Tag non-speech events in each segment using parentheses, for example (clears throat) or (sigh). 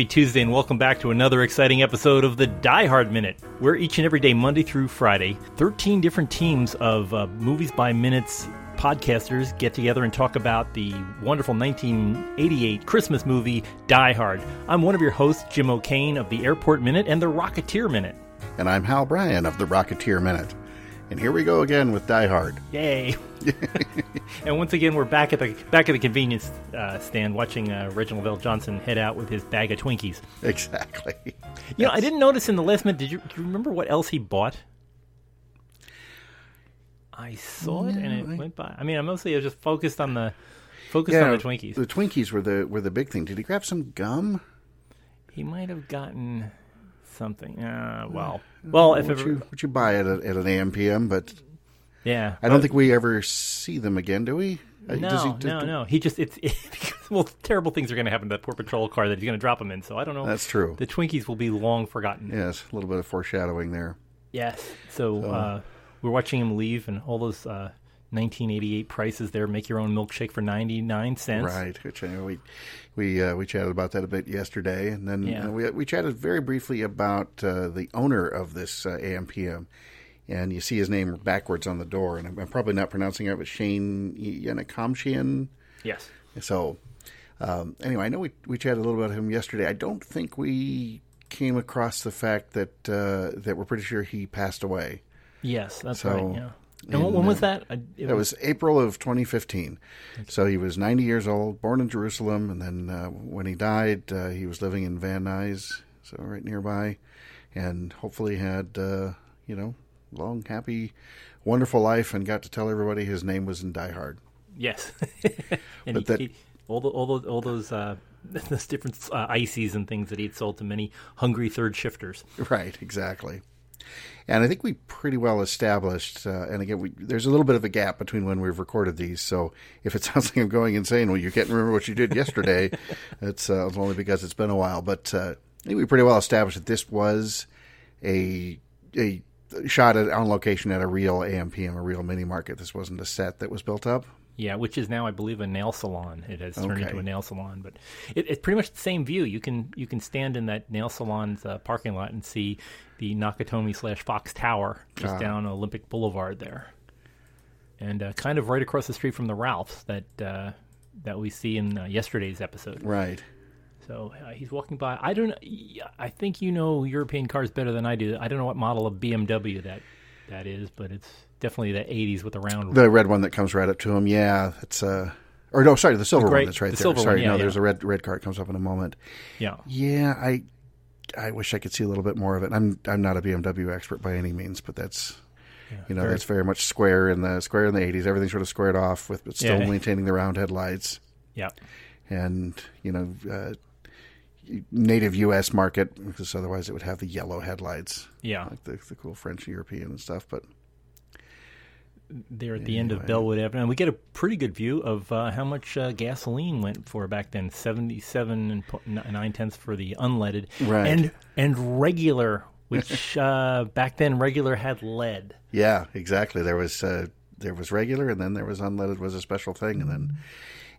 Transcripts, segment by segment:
Happy Tuesday and welcome back to another exciting episode of the Die Hard Minute, where each and every day, Monday through Friday, 13 different teams of uh, Movies by Minutes podcasters get together and talk about the wonderful 1988 Christmas movie Die Hard. I'm one of your hosts, Jim O'Kane of the Airport Minute and the Rocketeer Minute. And I'm Hal Bryan of the Rocketeer Minute. And here we go again with Die Hard. Yay! (laughs) (laughs) and once again, we're back at the back at the convenience uh, stand, watching uh, Reginald VelJohnson head out with his bag of Twinkies. Exactly. You yes. know, I didn't notice in the last minute. Did you, do you remember what else he bought? I saw it and it went by. I mean, I mostly was just focused on the focused yeah, on the Twinkies. The Twinkies were the were the big thing. Did he grab some gum? He might have gotten something. Uh, well, well, if ever, you, what you buy at, at an AM/PM, but yeah, I don't think we ever see them again, do we? Uh, no, does he, does, no, no. He just it's (laughs) it, well, terrible things are going to happen to that poor patrol car that he's going to drop him in. So I don't know. That's true. The Twinkies will be long forgotten. Yes, a little bit of foreshadowing there. Yes. So, so. Uh, we're watching him leave, and all those uh, 1988 prices there. Make your own milkshake for 99 cents. Right. Which know we we uh, we chatted about that a bit yesterday, and then yeah. uh, we we chatted very briefly about uh, the owner of this uh, AM/PM. And you see his name backwards on the door, and I'm, I'm probably not pronouncing it, but Shane Yanakomshian. Yes. So, um, anyway, I know we we chatted a little about him yesterday. I don't think we came across the fact that uh, that we're pretty sure he passed away. Yes, that's so, right. Yeah. And in, when was that? It was, was, April of 2015. Okay. So he was 90 years old, born in Jerusalem, and then uh, when he died, uh, he was living in Van Nuys, so right nearby, and hopefully had uh, you know long, happy, wonderful life, and got to tell everybody his name was in Die Hard. Yes, (laughs) and but he, that, he, all the, all those all those uh, (laughs) those different uh, ices and things that he'd sold to many hungry third shifters. Right, exactly. And I think we pretty well established, uh, and again, we, there's a little bit of a gap between when we've recorded these. So if it (laughs) sounds like I'm going insane, well, you can't remember what you did yesterday. (laughs) it's, uh, only because it's been a while. But uh, I think we pretty well established that this was a a shot at, on location at a real AM/PM, a real mini market. This wasn't a set that was built up. Yeah, which is now, I believe, a nail salon. It has turned okay. into a nail salon, but it, it's pretty much the same view. You can you can stand in that nail salon's uh, parking lot and see the Nakatomi slash Fox Tower just ah. down Olympic Boulevard there, and uh, kind of right across the street from the Ralphs that uh, that we see in uh, yesterday's episode. Right. So uh, he's walking by. I don't. I think you know European cars better than I do. I don't know what model of BMW that that is, but it's definitely the '80s with the round. The red one that comes right up to him. Yeah, it's uh or no, sorry, the silver the one that's right the there. Sorry, one, yeah, no, yeah. there's a red red car comes up in a moment. Yeah, yeah. I I wish I could see a little bit more of it. I'm I'm not a BMW expert by any means, but that's yeah, you know very, that's very much square in the square in the '80s. Everything sort of squared off with, but still maintaining the round headlights. Yeah, and you know. Uh, native U.S. market because otherwise it would have the yellow headlights. Yeah, like the, the cool French European and stuff. But there at the end of Bellwood Avenue, and we get a pretty good view of uh, how much uh, gasoline went for back then: seventy-seven and nine tenths for the unleaded, right. and and regular, which (laughs) uh, back then regular had lead. Yeah, exactly. There was uh, there was regular, and then there was unleaded was a special thing, and then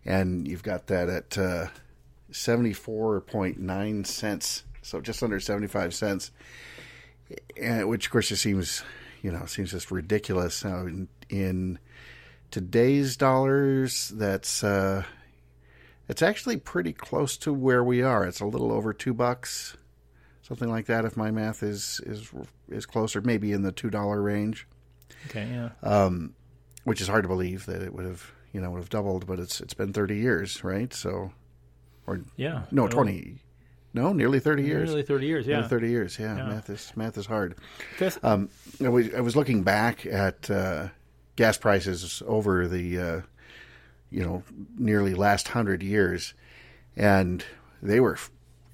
and you've got that at uh, seventy-four point nine cents, so just under seventy-five cents, and, which of course just seems you know seems just ridiculous. Now, in, in today's dollars, that's uh, it's actually pretty close to where we are. It's a little over two bucks, something like that. If my math is is is closer, maybe in the two dollar range. Okay, yeah. Um, which is hard to believe that it would have you know would have doubled, but it's it's been thirty years, right? So, or yeah, no twenty. No, nearly thirty years. Nearly thirty years. Yeah, nearly thirty years. Yeah. yeah. math is math is hard. Um, I, was, I was looking back at uh, gas prices over the uh, you know nearly last hundred years, and they were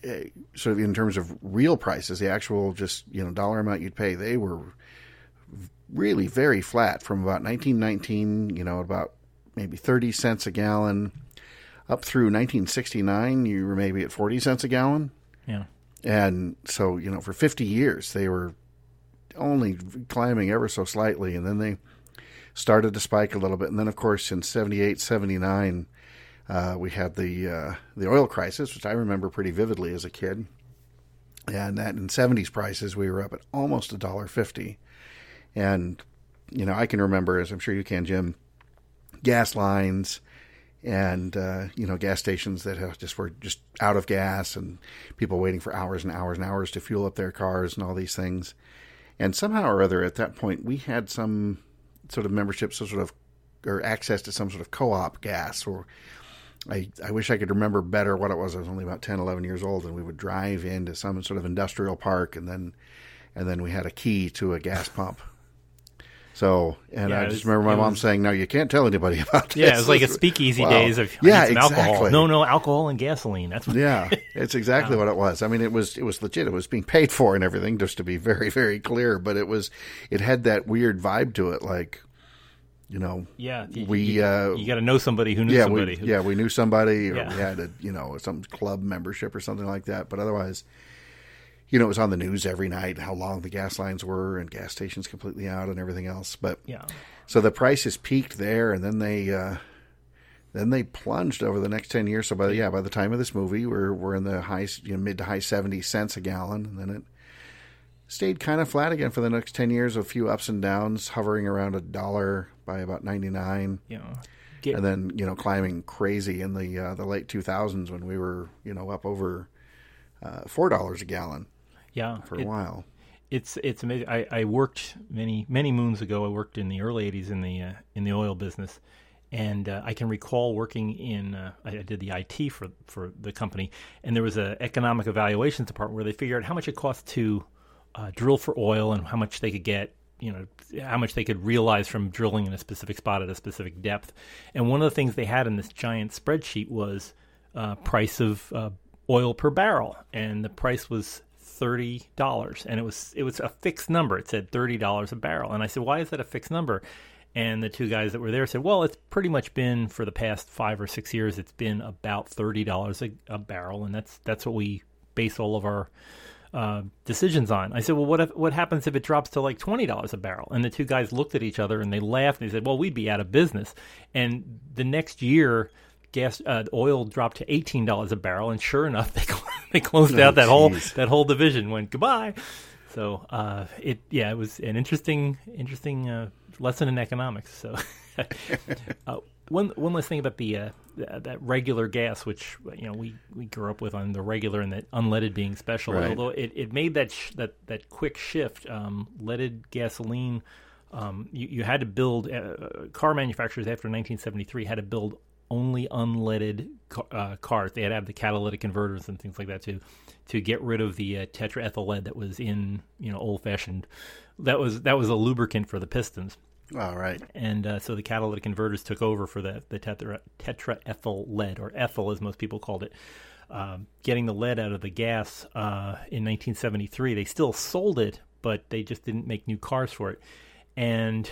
uh, sort of in terms of real prices, the actual just you know dollar amount you'd pay, they were really very flat from about 1919. You know, about maybe thirty cents a gallon up through 1969, you were maybe at 40 cents a gallon. Yeah. And so, you know, for 50 years, they were only climbing ever so slightly. And then they started to spike a little bit. And then, of course, in 78, 79, Uh, we had the uh, the oil crisis, which I remember pretty vividly as a kid, and that in seventies prices we were up at almost a dollar fifty, and you know I can remember, as I'm sure you can, Jim, gas lines and uh, you know gas stations that just were just out of gas and people waiting for hours and hours and hours to fuel up their cars and all these things and somehow or other at that point we had some sort of membership some sort of or access to some sort of co-op gas or I, I wish I could remember better what it was. I was only about 10, 11 years old, and we would drive into some sort of industrial park, and then and then we had a key to a gas pump so, and yeah, I just remember my mom was, saying, "No, you can't tell anybody (laughs) about this." Yeah, it was like a speakeasy days of yeah, exactly. alcohol. No, no alcohol and gasoline. That's what yeah, it's exactly what it was. I mean, it was it was legit. It was being paid for and everything, just to be very very clear. But it was it had that weird vibe to it, like you know, yeah, we you, uh, you got to know somebody who knew yeah, somebody. We, yeah, we knew somebody, or yeah. we had a you know some club membership or something like that. But otherwise, you know, it was on the news every night how long the gas lines were and gas stations completely out and everything else. But yeah, so the prices peaked there, and then they uh, then they plunged over the next ten years. So by the, yeah, by the time of this movie, we're we're in the high you know, mid to high seventy cents a gallon, and then it stayed kind of flat again for the next ten years. A few ups and downs, hovering around a dollar by about ninety nine. Yeah. Get, and then you know climbing crazy in the uh, the late 2000s when we were you know up over uh, four dollars a gallon yeah, for a it, while. It's it's amazing. I, I worked many many moons ago. I worked in the early '80s in the uh, in the oil business, and uh, I can recall working in. Uh, I did the IT for for the company, and there was an economic evaluations department where they figured out how much it cost to uh, drill for oil and how much they could get. You know how much they could realize from drilling in a specific spot at a specific depth, and one of the things they had in this giant spreadsheet was uh, price of uh, oil per barrel, and the price was thirty dollars, and it was it was a fixed number. It said thirty dollars a barrel, and I said, "Why is that a fixed number?" And the two guys that were there said, "Well, it's pretty much been for the past five or six years. It's been about thirty dollars a barrel, and that's that's what we base all of our uh, decisions on." I said, "Well, what if, what happens if it drops to like twenty dollars a barrel?" And the two guys looked at each other and they laughed and they said, "Well, we'd be out of business." And the next year gas uh, oil dropped to eighteen dollars a barrel, and sure enough, (laughs) they (laughs) they closed oh, out that geez. whole that whole division. Went goodbye. So uh, it yeah, it was an interesting interesting uh, lesson in economics. So (laughs) uh, one one last thing about the uh, that regular gas, which you know we, we grew up with on the regular and that unleaded being special. Right. Although it, it made that sh- that that quick shift, um, leaded gasoline. Um, you, you, had to build uh, car manufacturers after 1973 had to build only unleaded uh, cars. They had to have the catalytic converters and things like that to to get rid of the uh, tetraethyl lead that was in you know old fashioned. That was that was a lubricant for the pistons. All right. And uh, so the catalytic converters took over for the the tetra, tetraethyl lead or ethyl as most people called it. Um, getting the lead out of the gas uh, in 1973, they still sold it, but they just didn't make new cars for it. And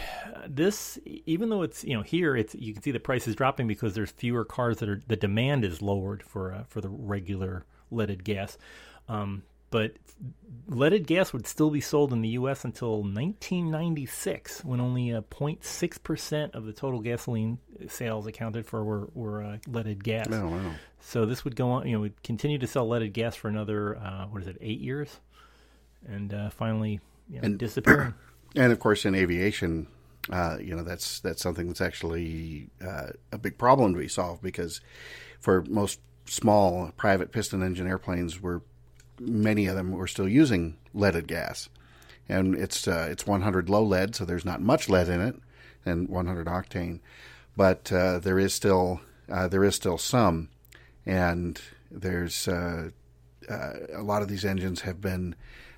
this, even though it's you know here, it's you can see the price is dropping because there's fewer cars that are the demand is lowered for uh, for the regular leaded gas. Um, but leaded gas would still be sold in the U.S. until 1996, when only a 0.6 percent of the total gasoline sales accounted for were, were uh, leaded gas. Oh, wow. So this would go on, you know, would continue to sell leaded gas for another uh, what is it, eight years, and uh, finally you know, and disappearing. (clears throat) And of course, in aviation, uh, you know that's that's something that's actually uh, a big problem to be solved because for most small private piston engine airplanes, were many of them were still using leaded gas, and it's uh, it's 100 low lead, so there's not much lead in it, and 100 octane, but uh, there is still uh, there is still some, and there's uh, a lot of these engines have been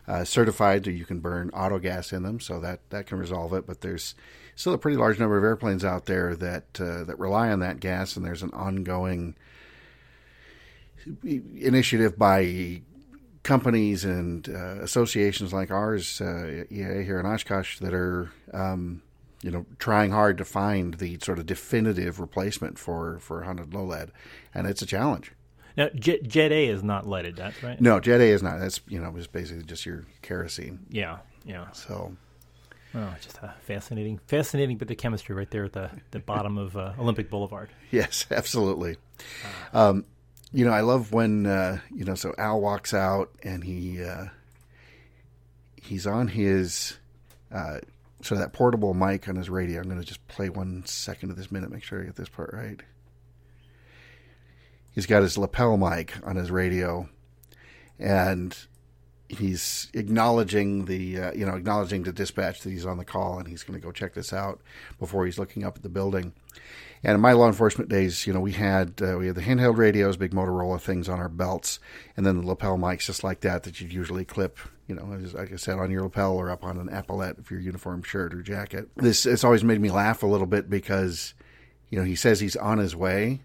uh, certified that you can burn auto gas in them, so that, that can resolve it. But there's still a pretty large number of airplanes out there that uh, that rely on that gas, and there's an ongoing initiative by companies and uh, associations like ours, uh, EAA here in Oshkosh, that are um, you know trying hard to find the sort of definitive replacement for for 100 low lead, and it's a challenge. Now, Jet, Jet A is not leaded. That's right. No, Jet A is not. That's you know, it's basically just your kerosene. Yeah, yeah. So, oh, just a fascinating, fascinating bit of chemistry right there at the the bottom of uh, Olympic Boulevard. (laughs) Yes, absolutely. Um, you know, I love when uh, you know. So Al walks out and he uh, he's on his uh, so that portable mic on his radio. I'm going to just play one second of this minute. Make sure I get this part right. He's got his lapel mic on his radio, and he's acknowledging the uh, you know acknowledging the dispatch that he's on the call and he's going to go check this out before he's looking up at the building. And in my law enforcement days, you know, we had uh, we had the handheld radios, big Motorola things on our belts, and then the lapel mics just like that that you'd usually clip, you know, like I said, on your lapel or up on an epaulette of your uniform shirt or jacket. This it's always made me laugh a little bit because, you know, he says he's on his way,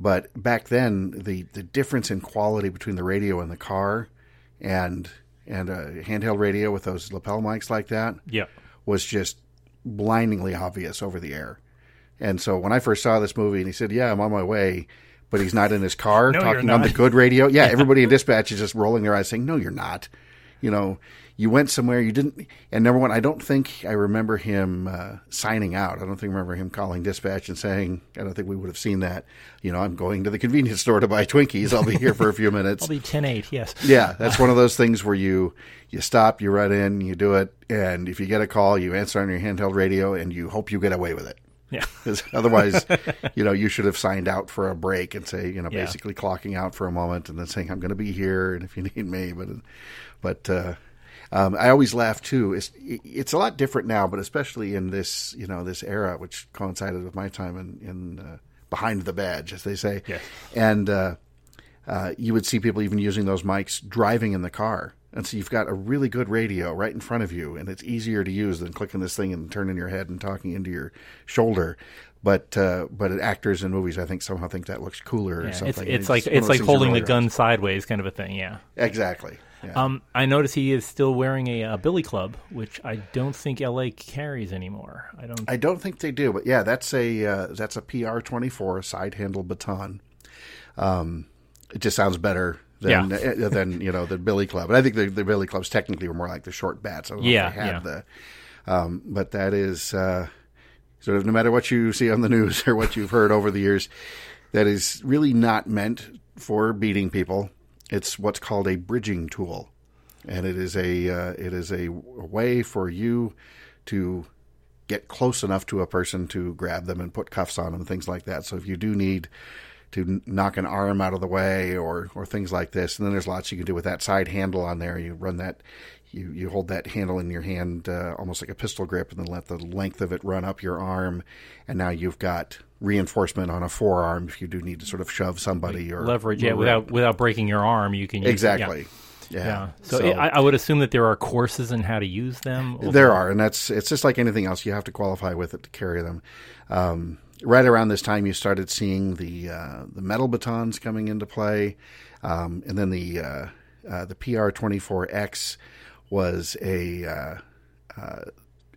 but back then the the difference in quality between the radio and the car, and and a handheld radio with those lapel mics like that, yeah, was just blindingly obvious over the air. And so when I first saw this movie and he said, Yeah, I'm on my way, but he's not in his car No, talking on the good radio. (laughs) Yeah, everybody in dispatch is just rolling their eyes saying, No, you're not. You know, you went somewhere you didn't. And number one, I don't think I remember him uh, signing out. I don't think I remember him calling dispatch and saying, I don't think we would have seen that. You know, I'm going to the convenience (laughs) store to buy Twinkies. I'll be here for a few minutes. (laughs) I'll be 10-8, yes. Yeah, that's one of those things where you you stop, you run in, you do it, and if you get a call, you answer on your handheld radio, and you hope you get away with it. Yeah. (laughs) 'Cause otherwise, you know, you should have signed out for a break and say, you know, Yeah. basically clocking out for a moment and then saying, "I'm going to be here, and if you (laughs) need me." But, but uh, um, I always laugh too. It's it's a lot different now, but especially in this, you know, this era, which coincided with my time in in uh, behind the badge, as they say, Yes. and uh, uh, you would see people even using those mics driving in the car. And so you've got a really good radio right in front of you, and it's easier to use than clicking this thing and turning your head and talking into your shoulder. But uh, but actors in movies, I think somehow think that looks cooler or Yeah, it's something. it's It's like one it's like holding the gun sideways kind of a thing, yeah. Exactly. Yeah. Um, I notice he is still wearing a, uh billy club, which I don't think LA carries anymore. I don't. I don't think they do, but yeah, that's a uh, that's a PR twenty four side handle baton. Um, it just sounds better than Yeah. than you know the Billy Club, and I think the, the Billy Clubs technically were more like the short bats. I don't Yeah, if they had yeah. the, um, but that is uh, sort of no matter what you see on the (laughs) news or what you've heard over the years, that is really not meant for beating people. It's what's called a bridging tool, and it is a uh, it is a way for you to get close enough to a person to grab them and put cuffs on them and things like that. So if you do need to knock an arm out of the way or or things like this, and then there's lots you can do with that side handle on there. You run that. You, you hold that handle in your hand uh, almost like a pistol grip and then let the length of it run up your arm and now you've got reinforcement on a forearm if you do need to sort of shove somebody or leverage, yeah, without without breaking your arm, you can use it, yeah. exactly yeah, Yeah. So, I, I would assume that there are courses in how to use them. There are, and that's it's just like anything else. You have to qualify with it to carry them. Um, right around this time, you started seeing the uh, the metal batons coming into play, um, and then the uh, uh, the PR twenty four X was a uh, uh,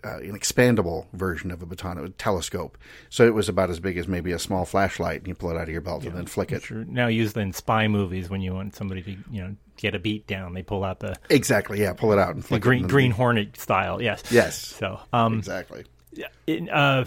uh, an expandable version of a baton, a telescope. So it was about as big as maybe a small flashlight, and you pull it out of your belt and then flick it. Are now used in spy movies when you want somebody to you know get a beat down. They pull out the, Exactly, yeah. Pull it out and the flick it. green and Green Hornet style. Yes. Yes, So um, exactly. Yeah uh,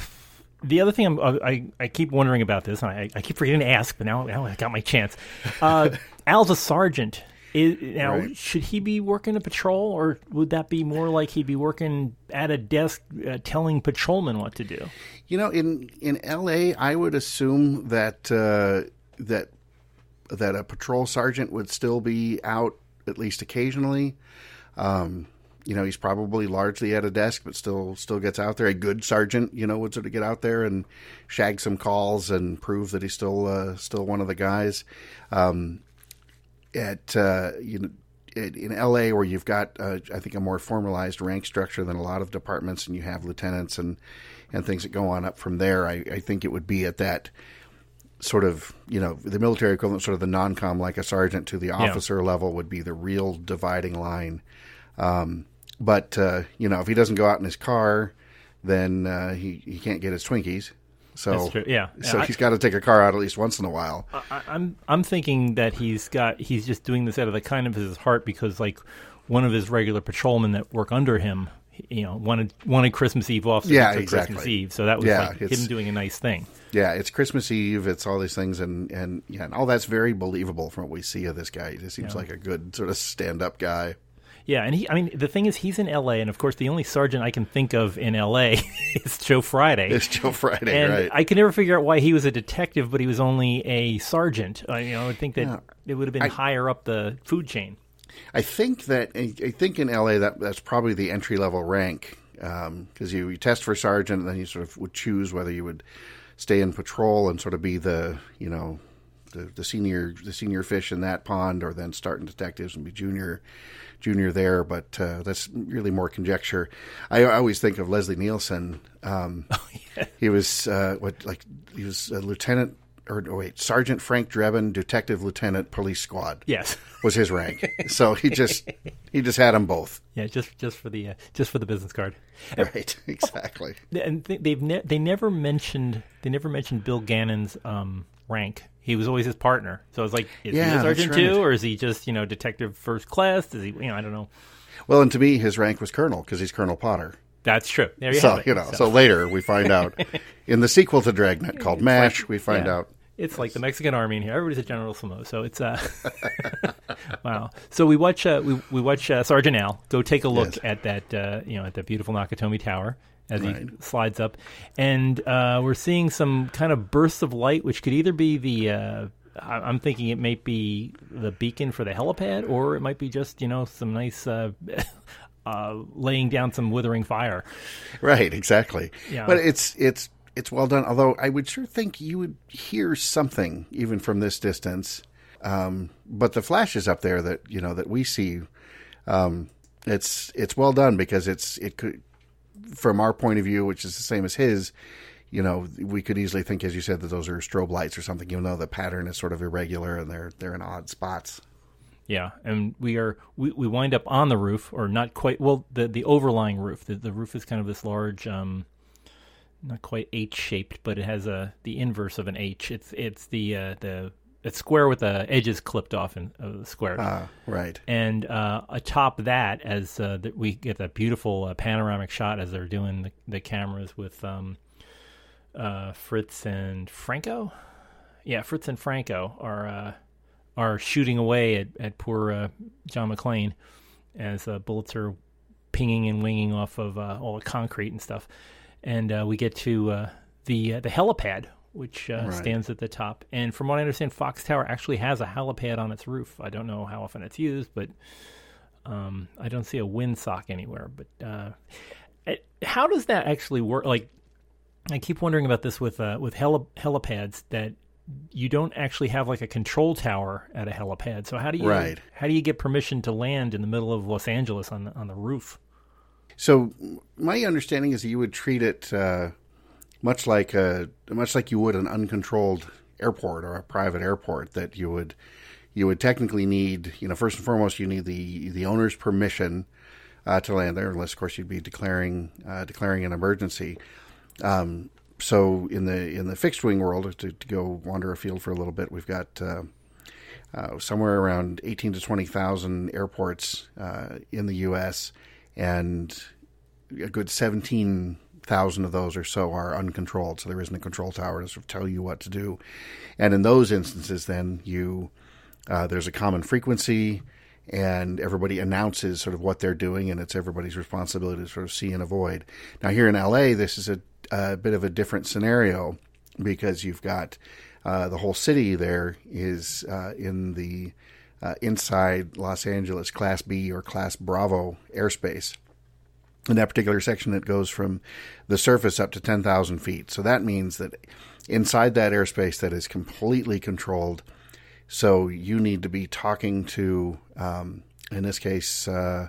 the other thing I'm, uh, I I keep wondering about this, and I, I keep forgetting to ask, but now, now I got my chance. Uh, (laughs) Al's a sergeant. Is, now, Right. should he be working a patrol, or would that be more like he'd be working at a desk uh, telling patrolmen what to do? You know, in in L.A., I would assume that uh, that that a patrol sergeant would still be out at least occasionally. Um, you know, he's probably largely at a desk, but still still gets out there. A good sergeant, you know, would sort of get out there and shag some calls and prove that he's still uh, still one of the guys. Um, at uh, you know in LA where you've got uh, I think a more formalized rank structure than a lot of departments, and you have lieutenants and and things that go on up from there. I, I think it would be at that sort of you know the military equivalent, sort of the non-com like a sergeant to the officer level would be the real dividing line. Um, but uh, you know if he doesn't go out in his car, then uh, he he can't get his Twinkies. So That's true, yeah. so I- he's got to take a car out at least once in a while. I, I'm I'm thinking that he's got he's just doing this out of the kind of his heart because like one of his regular patrolmen that work under him, you know wanted wanted Christmas Eve off. So Yeah, exactly. Christmas Eve, so that was Yeah, like him doing a nice thing. Yeah, it's Christmas Eve. It's all these things, and and yeah, and all that's very believable from what we see of this guy. He just seems like a good sort of stand-up guy. Yeah, and he I mean the thing is he's in L.A. and of course the only sergeant I can think of in L.A. (laughs) is Joe Friday. It's Joe Friday, and right? I can never figure out why he was a detective, but he was only a sergeant. I, you know, I would think that Yeah. it would have been higher up the food chain. I think that I I think in LA that that's probably the entry level rank um, because you, you test for sergeant and then you sort of would choose whether you would stay in patrol and sort of be the you know the, the senior the senior fish in that pond or then start in detectives and be junior junior there but uh, that's really more conjecture I, I always think of Leslie Nielsen um, (laughs) he was uh, what like he was a lieutenant or oh, wait sergeant Frank Drebin detective lieutenant police squad Yes. (laughs) was his rank. so he (laughs) just he just had them both. Yeah, just just for the uh, just for the business card. Right, exactly. And they've ne- they never mentioned they never mentioned Bill Gannon's um, rank. He was always his partner. So I was like, is Yeah, he a sergeant right. too, or is he just you know detective first class? Does he you know I don't know. Well, and to me, his rank was colonel because he's Colonel Potter. That's true. There you So have it. you know, so. later we find out (laughs) in the sequel to Dragnet called Mash, we find Yeah. out. It's like the Mexican army in here. Everybody's a General Samo, so it's uh, (laughs) (laughs) wow. So we watch uh, we we watch uh, Sergeant Al go take a look Yes. at that uh, you know at that beautiful Nakatomi Tower as he slides up, and uh, we're seeing some kind of bursts of light, which could either be the uh, I'm thinking it might be the beacon for the helipad, or it might be just you know some nice. Uh, (laughs) Uh, laying down some withering fire. Right, exactly. Yeah. But it's it's it's well done. Although I would sure think you would hear something even from this distance. Um, but the flashes up there that you know that we see, um, it's it's well done because it's it could from our point of view, which is the same as his. You know, we could easily think, as you said, that those are strobe lights or something, even though the pattern is sort of irregular and they're they're in odd spots. Yeah, and we are we, we wind up on the roof, or not quite. Well, the the overlying roof. The, the roof is kind of this large, um, not quite H shaped, but it has a the inverse of an H. It's it's the uh, the it's square with the edges clipped off the square. Ah, right. And uh, atop that, as uh, that we get that beautiful uh, panoramic shot as they're doing the, the cameras with um, uh, Fritz and Franco. Yeah, Fritz and Franco are uh, are shooting away at, at poor uh, John McClane as uh, bullets are pinging and winging off of uh, all the concrete and stuff. And uh, we get to uh, the uh, the helipad, which uh, Right. stands at the top. And from what I understand, Fox Tower actually has a helipad on its roof. I don't know how often it's used, but um, I don't see a windsock anywhere. But uh, it, how does that actually work? Like, I keep wondering about this with uh, with heli- helipads that you don't actually have like a control tower at a helipad. So how do you Right. how do you get permission to land in the middle of Los Angeles on the on the roof? So my understanding is that you would treat it uh, much like a much like you would an uncontrolled airport or a private airport. That you would you would technically need you know first and foremost you need the the owner's permission uh, to land there, unless of course you'd be declaring uh, declaring an emergency. Um, so in the in the fixed wing world, to, to go wander afield for a little bit, we've got. Uh, uh, somewhere around 18 to 20,000 airports uh, in the U.S., and a good 17,000 of those or so are uncontrolled. So there isn't a control tower to sort of tell you what to do. And in those instances, then you uh, there's a common frequency, and everybody announces sort of what they're doing, and it's everybody's responsibility to sort of see and avoid. Now here in LA, this is a, a bit of a different scenario because you've got uh, the whole city there is uh, in the uh, inside Los Angeles Class B or Class Bravo airspace. In that particular section, that goes from the surface up to 10,000 feet. So that means that inside that airspace that is completely controlled, so you need to be talking to, um, in this case, uh,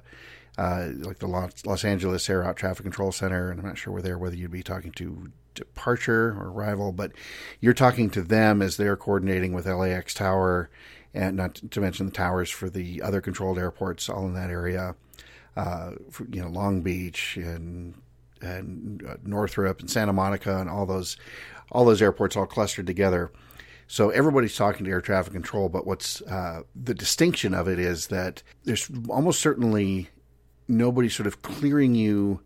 uh, like the Los, Angeles Air Out Traffic Control Center, and I'm not sure where there whether you'd be talking to departure or arrival, but you're talking to them as they're coordinating with LAX Tower, and not to mention the towers for the other controlled airports all in that area, uh, you know Long Beach and and uh, Northrop and Santa Monica and all those all those airports all clustered together. So everybody's talking to air traffic control, but what's uh, the distinction of it is that there's almost certainly nobody sort of clearing you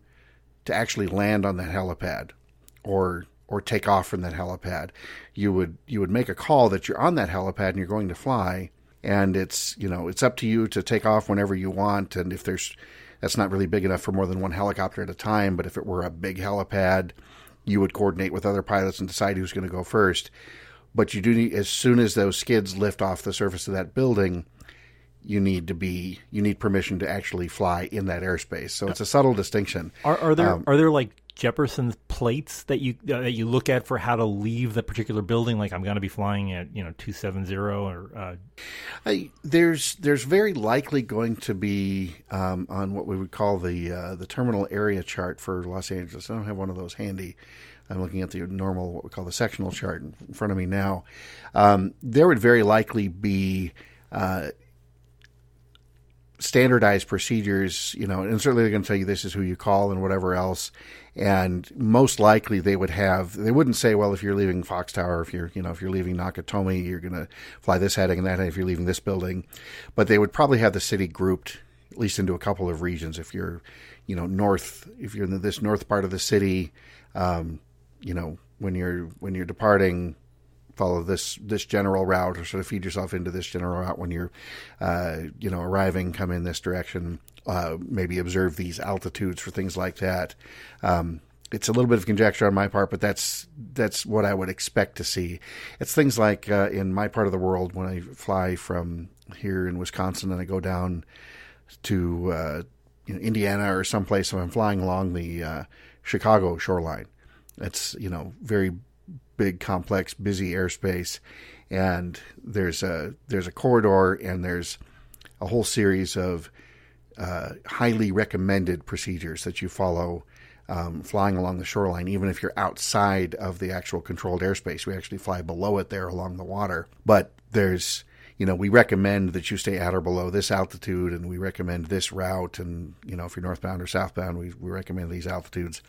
to actually land on that helipad or or take off from that helipad. You would you would make a call that you're on that helipad and you're going to fly, and it's you know it's up to you to take off whenever you want. And if there's that's not really big enough for more than one helicopter at a time, but if it were a big helipad, you would coordinate with other pilots and decide who's going to go first. But you do need as soon as those skids lift off the surface of that building, you need to be you need permission to actually fly in that airspace. So it's a subtle distinction. Are, are there um, are there like Jeppesen plates that you uh, that you look at for how to leave the particular building? Like I'm going to be flying at you know two seven zero or. Uh... I, there's there's very likely going to be um, on what we would call the uh, the terminal area chart for Los Angeles. I don't have one of those handy. I'm looking at the normal what we call the sectional chart in front of me now. Um, there would very likely be uh, standardized procedures, you know, and certainly they're going to tell you this is who you call and whatever else. And most likely they would have, they wouldn't say, well, if you're leaving Fox Tower, if you're, you know, if you're leaving Nakatomi, you're going to fly this heading and that heading if you're leaving this building. But they would probably have the city grouped at least into a couple of regions. If you're, you know, north, if you're in this north part of the city, um, you know, when you're, when you're departing, follow this this general route or sort of feed yourself into this general route when you're uh, you know arriving come in this direction uh, maybe observe these altitudes for things like that. Um, it's a little bit of conjecture on my part but that's that's what I would expect to see. It's things like uh, in my part of the world when I fly from here in Wisconsin and I go down to uh, you know, Indiana or someplace and I'm flying along the uh, Chicago shoreline it's you know very big, complex, busy airspace, and there's a there's a corridor and there's a whole series of uh, highly recommended procedures that you follow um, flying along the shoreline, even if you're outside of the actual controlled airspace. We actually fly below it there along the water. But there's, you know, we recommend that you stay at or below this altitude and we recommend this route. And, you know, if you're northbound or southbound, we, we recommend these altitudes.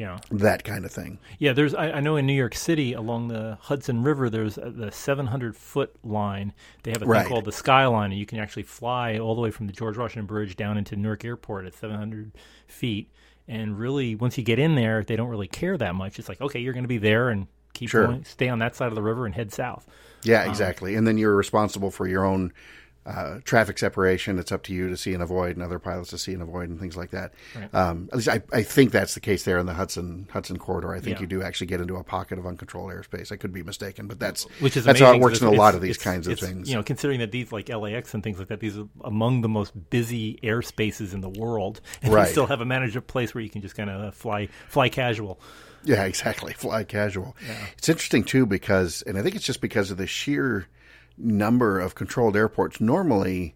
Yeah, that kind of thing. Yeah, there's. I, I, know in New York City along the Hudson River, there's a, the 700 foot line. They have a thing right. called the Skyline, and you can actually fly all the way from the George Washington Bridge down into Newark Airport at 700 feet. And really, once you get in there, they don't really care that much. It's like, okay, you're going to be there, and keep sure. going, stay on that side of the river, and head south. Yeah, um, exactly. Um, and then you're responsible for your own uh, traffic separation. It's up to you to see and avoid, and other pilots to see and avoid, and things like that. Right. Um, at least I, I, think that's the case there in the Hudson Hudson corridor. I think yeah. you do actually get into a pocket of uncontrolled airspace. I could be mistaken, but that's which is that's how it works in a lot of these kinds of things. You know, considering that these like LAX and things like that, these are among the most busy airspaces in the world, (laughs) and right. you still have a manageable place where you can just kind of fly fly casual. Yeah, exactly. Fly casual. Yeah. It's interesting too because, and I think it's just because of the sheer number of controlled airports. Normally,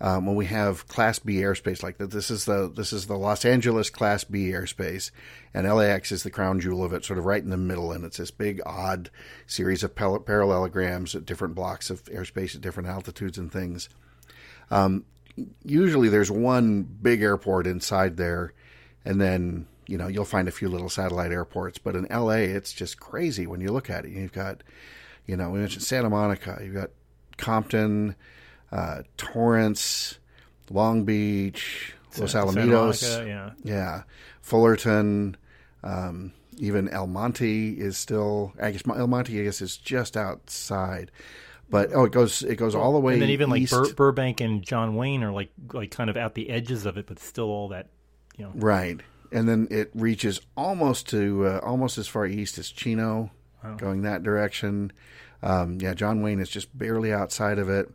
um, when we have Class B airspace like that, this is the this is the Los Angeles Class B airspace, and LAX is the crown jewel of it, sort of right in the middle, and it's this big odd series of parallelograms at different blocks of airspace at different altitudes and things. Um, usually, there's one big airport inside there, and then you know you'll find a few little satellite airports. But in LA, it's just crazy when you look at it. You've got you know, we mentioned Santa Monica. You've got Compton, uh, Torrance, Long Beach, Los Alamitos, Monica, yeah, yeah, Fullerton, um, even El Monte is still. I guess El Monte, I guess, is just outside. But oh, it goes it goes all the way. And then even east. like Bur- Burbank and John Wayne are like like kind of at the edges of it, but still all that, you know. Right, and then it reaches almost to uh, almost as far east as Chino, wow. going that direction. Um, yeah, John Wayne is just barely outside of it.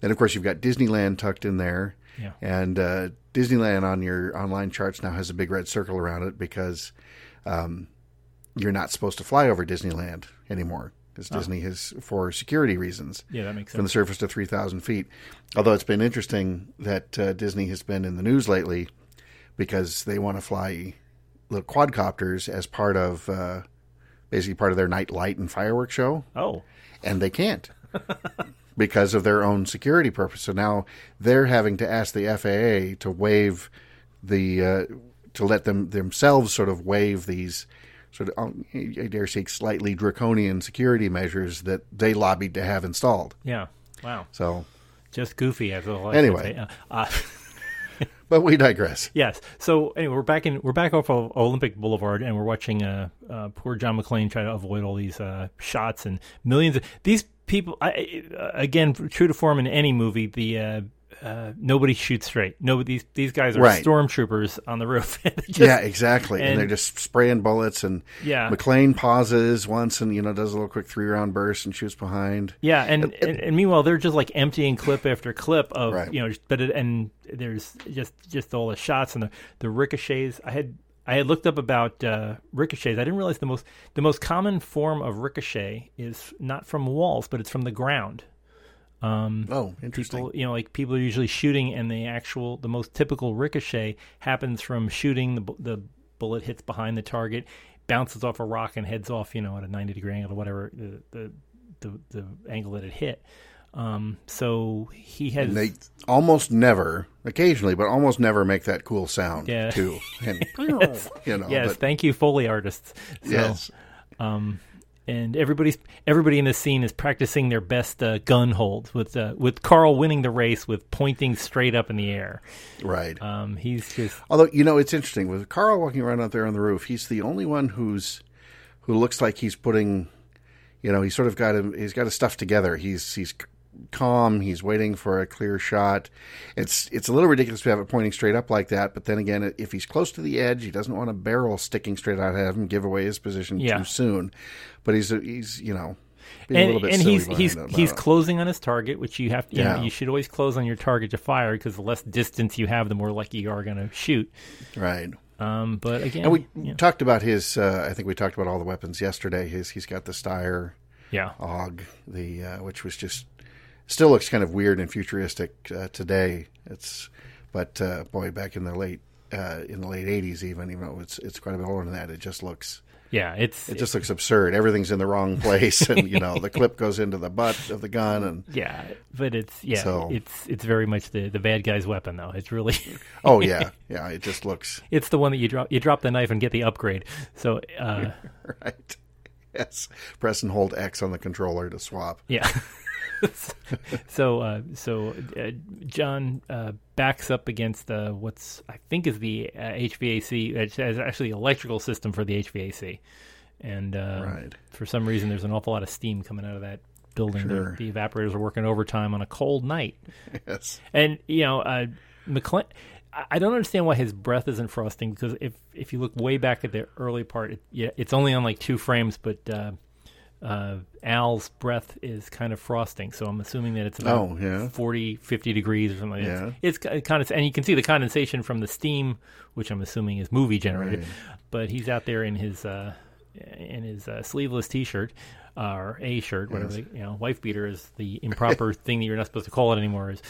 Then, of course, you've got Disneyland tucked in there. Yeah. And uh, Disneyland on your online charts now has a big red circle around it because um, you're not supposed to fly over Disneyland anymore because oh. Disney has for security reasons. Yeah, that makes sense. From the surface to 3,000 feet. Although it's been interesting that uh, Disney has been in the news lately because they want to fly little quadcopters as part of uh, basically part of their night light and fireworks show. Oh and they can't (laughs) because of their own security purpose. So now they're having to ask the FAA to waive the uh, to let them themselves sort of waive these sort of um, I dare say slightly draconian security measures that they lobbied to have installed. Yeah. Wow. So just goofy as well. Anyway. Uh, uh but we digress. Yes. So anyway, we're back in we're back off of Olympic Boulevard, and we're watching uh, uh poor John McClane try to avoid all these uh, shots and millions of these people. I, again, true to form in any movie, the uh, uh, nobody shoots straight. Nobody these these guys are right. stormtroopers on the roof. (laughs) just, yeah, exactly. And, and, they're just spraying bullets. And yeah, McClane pauses once and you know does a little quick three round burst and shoots behind. Yeah, and, it, and, and, meanwhile they're just like emptying clip after clip of right. you know, but it, and there's just just all the shots and the the ricochets. I had I had looked up about uh, ricochets. I didn't realize the most the most common form of ricochet is not from walls, but it's from the ground. Um, oh, interesting. People, you know, like people are usually shooting, and the actual, the most typical ricochet happens from shooting. The the bullet hits behind the target, bounces off a rock, and heads off. You know, at a ninety degree angle, or whatever the the the, the angle that it hit. Um, so he has. And they almost never, occasionally, but almost never make that cool sound. Yeah. Too. And, yes. You know. Yes. But, thank you, foley artists. So, yes. Um, and everybody's everybody in the scene is practicing their best uh, gun holds with uh, with Carl winning the race with pointing straight up in the air. Right. Um, he's just. Although you know it's interesting with Carl walking around out there on the roof, he's the only one who's who looks like he's putting, you know, he's sort of got him. He's got his stuff together. He's he's calm. He's waiting for a clear shot. It's it's a little ridiculous to have it pointing straight up like that. But then again, if he's close to the edge, he doesn't want a barrel sticking straight out of him, give away his position yeah. too soon. But he's he's you know. and, and he's he's he's closing on his target, which you have to, you, yeah. know, you should always close on your target to fire because the less distance you have, the more likely you are going to shoot. Right. Um, but again, and we yeah. talked about his. Uh, I think we talked about all the weapons yesterday. His he's got the Steyr, yeah, AUG, the uh, which was just still looks kind of weird and futuristic uh, today. It's but uh, boy, back in the late uh, in the late '80s, even even though it's it's quite a bit older than that, it just looks. Yeah, it's it just looks absurd. Everything's in the wrong (laughs) place, and you know the clip goes into the butt of the gun, and yeah, but it's yeah, so, it's it's very much the the bad guy's weapon, though. It's really (laughs) oh yeah, (laughs) yeah. It just looks. It's the one that you drop you drop the knife and get the upgrade. So uh, right, yes, press and hold X on the controller to swap. Yeah. (laughs) so uh, so uh, John uh, backs up against uh, what's I think is the HVAC. Uh, it's actually electrical system for the HVAC, and uh, right. for some reason there's an awful lot of steam coming out of that building. Sure. The, the, evaporators are working overtime on a cold night. (laughs) Yes, and you know uh. I don't understand why his breath isn't frosting because if if you look way back at the early part, it, yeah, it's only on like two frames, but uh, Al's breath is kind of frosting, so I'm assuming that it's about oh, yeah. 40, 50 degrees or something. Yeah. It's, it's kind of, and you can see the condensation from the steam, which I'm assuming is movie generated. Right. But he's out there in his uh, in his uh, sleeveless T-shirt uh, or a shirt, whatever yes. they, you know, wife beater is the improper (laughs) thing that you're not supposed to call it anymore. Is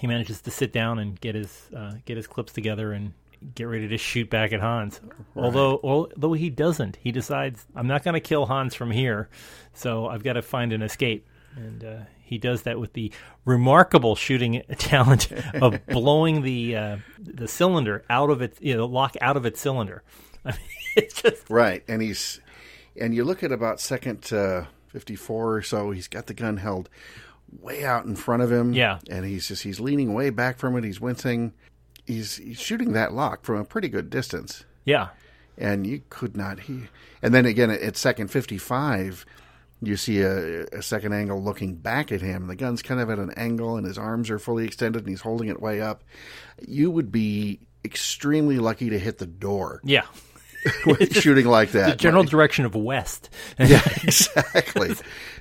he manages to sit down and get his uh, get his clips together and get ready to shoot back at Hans. Right. Although, although he doesn't, he decides I'm not going to kill Hans from here, so I've got to find an escape. And uh, he does that with the remarkable shooting (laughs) talent of (laughs) blowing the uh, the cylinder out of its you know lock out of its cylinder. (laughs) I mean, it's just right. And he's and you look at about second uh, fifty four or so. He's got the gun held way out in front of him. Yeah, and he's just he's leaning way back from it. He's wincing he's, he's shooting that lock from a pretty good distance. Yeah, and you could not he. And then again at second fifty five, you see a, a, second angle looking back at him. The gun's kind of at an angle, and his arms are fully extended, and he's holding it way up. You would be extremely lucky to hit the door. Yeah. (laughs) shooting like that. The general direction of west. (laughs) yeah, exactly.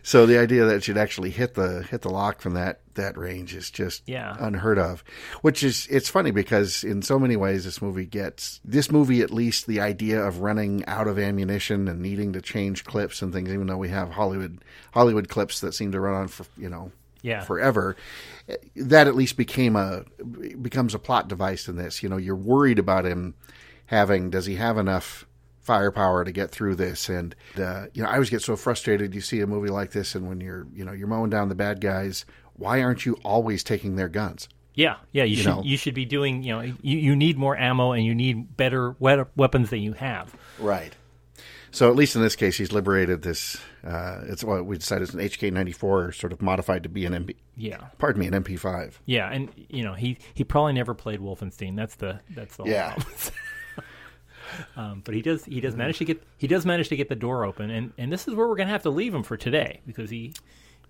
So the idea that it should actually hit the hit the lock from that that range is just yeah. unheard of. Which is it's funny because in so many ways this movie gets this movie at least the idea of running out of ammunition and needing to change clips and things. Even though we have Hollywood Hollywood clips that seem to run on for you know yeah. forever. That at least became a becomes a plot device in this. You know, you're worried about him having does he have enough firepower to get through this and uh, you know i always get so frustrated you see a movie like this and when you're you know you're mowing down the bad guys why aren't you always taking their guns yeah yeah you, you should know? you should be doing you know you, you need more ammo and you need better weapons than you have right So at least in this case, he's liberated this. Uh, it's what we decided is an HK94, sort of modified to be an MP. Yeah. Pardon me, an MP5. Yeah, and you know he he probably never played Wolfenstein. That's the that's the yeah. (laughs) um, but he does he does manage to get he does manage to get the door open, and, and this is where we're gonna have to leave him for today because he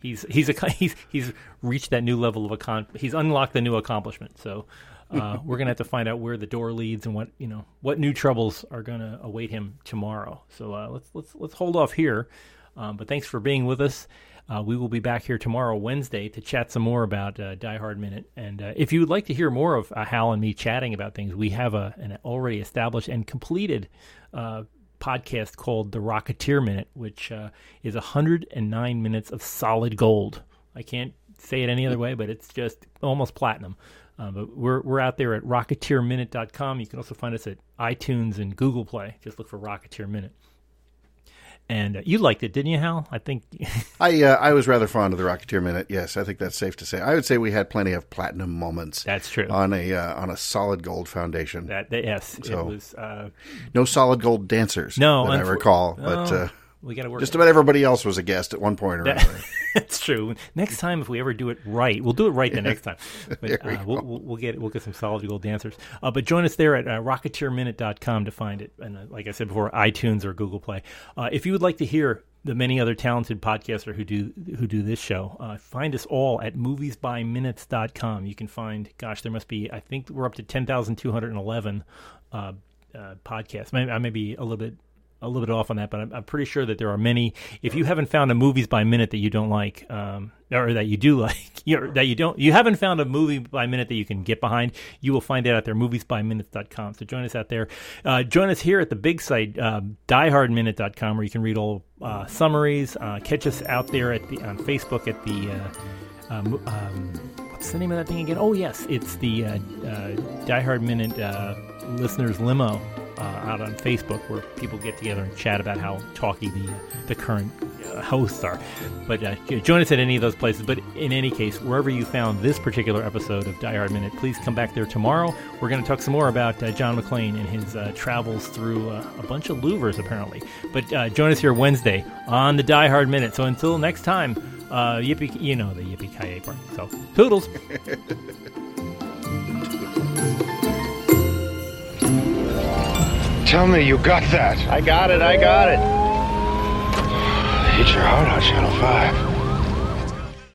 he's he's a (laughs) he's he's reached that new level of a con he's unlocked the new accomplishment. So uh, (laughs) we're gonna have to find out where the door leads and what you know what new troubles are gonna await him tomorrow. So uh, let's let's let's hold off here. Um, but thanks for being with us. Uh, we will be back here tomorrow, Wednesday, to chat some more about uh, Die Hard Minute. And uh, if you would like to hear more of uh, Hal and me chatting about things, we have a, an already established and completed uh, podcast called The Rocketeer Minute, which uh, is 109 minutes of solid gold. I can't say it any other way, but it's just almost platinum. Uh, but we're we're out there at rocketeerminute.com. You can also find us at iTunes and Google Play. Just look for Rocketeer Minute. And uh, you liked it, didn't you, Hal? I think (laughs) I uh, I was rather fond of the Rocketeer Minute. Yes, I think that's safe to say. I would say we had plenty of platinum moments. That's true on a uh, on a solid gold foundation. That, that yes, so, it was uh, no solid gold dancers. No, that I recall, but. Uh, we got to work. Just about everybody else was a guest at one point or another. (laughs) That's true. Next time, if we ever do it right, we'll do it right the next time. (laughs) But we uh, we'll, we'll, get we'll get some solid gold dancers. Uh, but join us there at uh, rocketeerminute.com to find it. And uh, like I said before, iTunes or Google Play. Uh, if you would like to hear the many other talented podcasters who do who do this show. Uh, find us all at moviesbyminutes.com. You can find, gosh, there must be, I think we're up to 10,211 uh, uh, podcasts. Maybe, I may be a little bit a little bit off on that, but I'm, I'm, pretty sure that there are many. If you haven't found a movies by minute that you don't like, um, or that you do (laughs) like, that you don't, you haven't found a movie by minute that you can get behind, you will find it out there, moviesbyminutes.com. So join us out there. Uh, join us here at the big site, uh, diehardminute.com, where you can read all uh, summaries. Uh, catch us out there at the on Facebook at the. Um, um, what's the name of that thing again? Oh yes, it's the uh, Die Hard Minute listeners limo uh, out on Facebook where people get together and chat about how talky the the current uh, hosts are. But uh, join us at any of those places. But in any case, wherever you found this particular episode of Die Hard Minute, please come back there tomorrow. We're going to talk some more about uh, John McClane and his uh, travels through uh, a bunch of louvers, apparently. But join us here Wednesday on the Die Hard Minute. So until next time, yippee, you know the yippee ki part. So toodles. (laughs) Tell me you got that. I got it, I got it. Hit your heart on Channel 5.